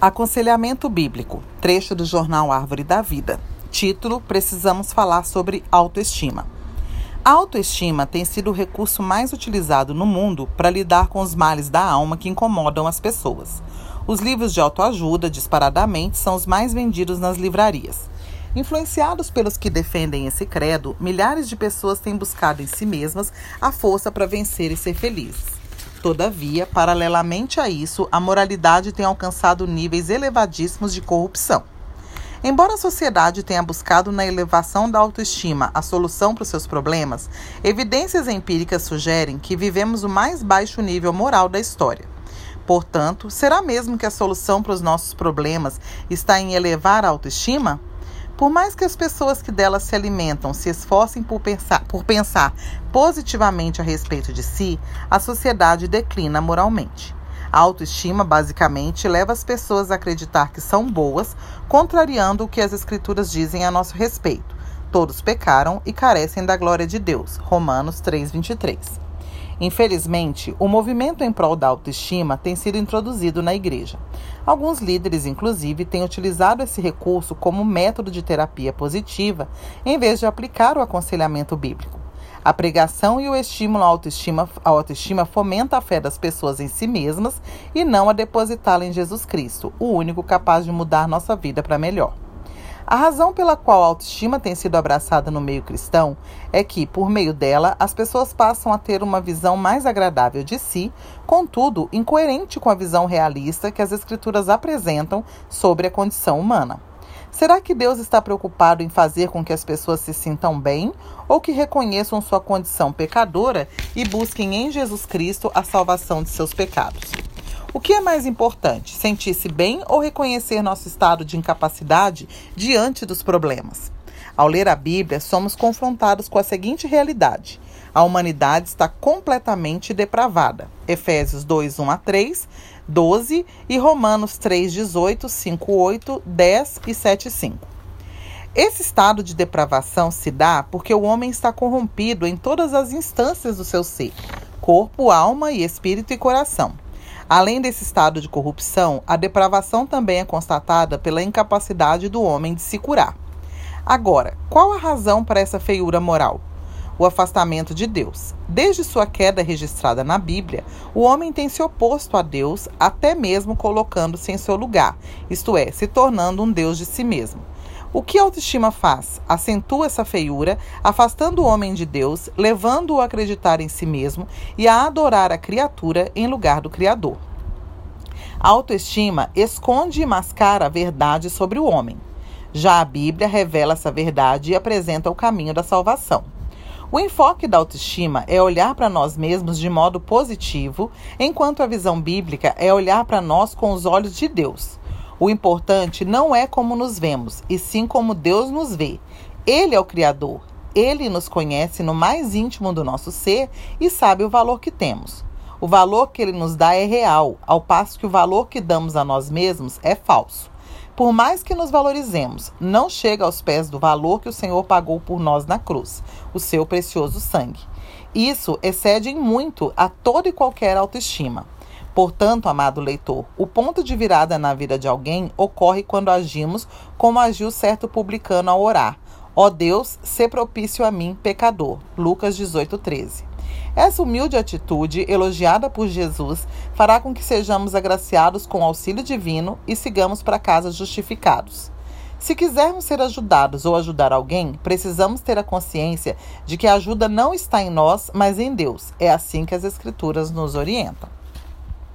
Aconselhamento Bíblico, trecho do jornal Árvore da Vida. Título: Precisamos falar sobre autoestima. A autoestima tem sido o recurso mais utilizado no mundo para lidar com os males da alma que incomodam as pessoas. Os livros de autoajuda, disparadamente, são os mais vendidos nas livrarias. Influenciados pelos que defendem esse credo, milhares de pessoas têm buscado em si mesmas a força para vencer e ser felizes. Todavia, paralelamente a isso, a moralidade tem alcançado níveis elevadíssimos de corrupção. Embora a sociedade tenha buscado na elevação da autoestima a solução para os seus problemas, evidências empíricas sugerem que vivemos o mais baixo nível moral da história. Portanto, será mesmo que a solução para os nossos problemas está em elevar a autoestima? Por mais que as pessoas que delas se alimentam se esforcem por pensar, por pensar positivamente a respeito de si, a sociedade declina moralmente. A autoestima, basicamente, leva as pessoas a acreditar que são boas, contrariando o que as Escrituras dizem a nosso respeito. Todos pecaram e carecem da glória de Deus. Romanos 3,23. Infelizmente, o movimento em prol da autoestima tem sido introduzido na igreja. Alguns líderes, inclusive, têm utilizado esse recurso como método de terapia positiva, em vez de aplicar o aconselhamento bíblico. A pregação e o estímulo à autoestima, à autoestima fomenta a fé das pessoas em si mesmas e não a depositá-la em Jesus Cristo, o único capaz de mudar nossa vida para melhor. A razão pela qual a autoestima tem sido abraçada no meio cristão é que, por meio dela, as pessoas passam a ter uma visão mais agradável de si, contudo, incoerente com a visão realista que as Escrituras apresentam sobre a condição humana. Será que Deus está preocupado em fazer com que as pessoas se sintam bem ou que reconheçam sua condição pecadora e busquem em Jesus Cristo a salvação de seus pecados? O que é mais importante, sentir-se bem ou reconhecer nosso estado de incapacidade diante dos problemas? Ao ler a Bíblia, somos confrontados com a seguinte realidade: a humanidade está completamente depravada. Efésios 2, 1 a 3, 12 e Romanos 3, 18, 5, 8, 10 e 7, 5. Esse estado de depravação se dá porque o homem está corrompido em todas as instâncias do seu ser corpo, alma e espírito e coração. Além desse estado de corrupção, a depravação também é constatada pela incapacidade do homem de se curar. Agora, qual a razão para essa feiura moral? O afastamento de Deus. Desde sua queda registrada na Bíblia, o homem tem se oposto a Deus, até mesmo colocando-se em seu lugar, isto é, se tornando um Deus de si mesmo. O que a autoestima faz? Acentua essa feiura, afastando o homem de Deus, levando-o a acreditar em si mesmo e a adorar a criatura em lugar do Criador. A autoestima esconde e mascara a verdade sobre o homem. Já a Bíblia revela essa verdade e apresenta o caminho da salvação. O enfoque da autoestima é olhar para nós mesmos de modo positivo, enquanto a visão bíblica é olhar para nós com os olhos de Deus. O importante não é como nos vemos, e sim como Deus nos vê. Ele é o Criador. Ele nos conhece no mais íntimo do nosso ser e sabe o valor que temos. O valor que ele nos dá é real, ao passo que o valor que damos a nós mesmos é falso. Por mais que nos valorizemos, não chega aos pés do valor que o Senhor pagou por nós na cruz, o seu precioso sangue. Isso excede em muito a toda e qualquer autoestima. Portanto, amado leitor, o ponto de virada na vida de alguém ocorre quando agimos como agiu certo publicano ao orar. Ó Deus, se propício a mim, pecador. Lucas 18, 13. Essa humilde atitude, elogiada por Jesus, fará com que sejamos agraciados com auxílio divino e sigamos para casa justificados. Se quisermos ser ajudados ou ajudar alguém, precisamos ter a consciência de que a ajuda não está em nós, mas em Deus. É assim que as Escrituras nos orientam.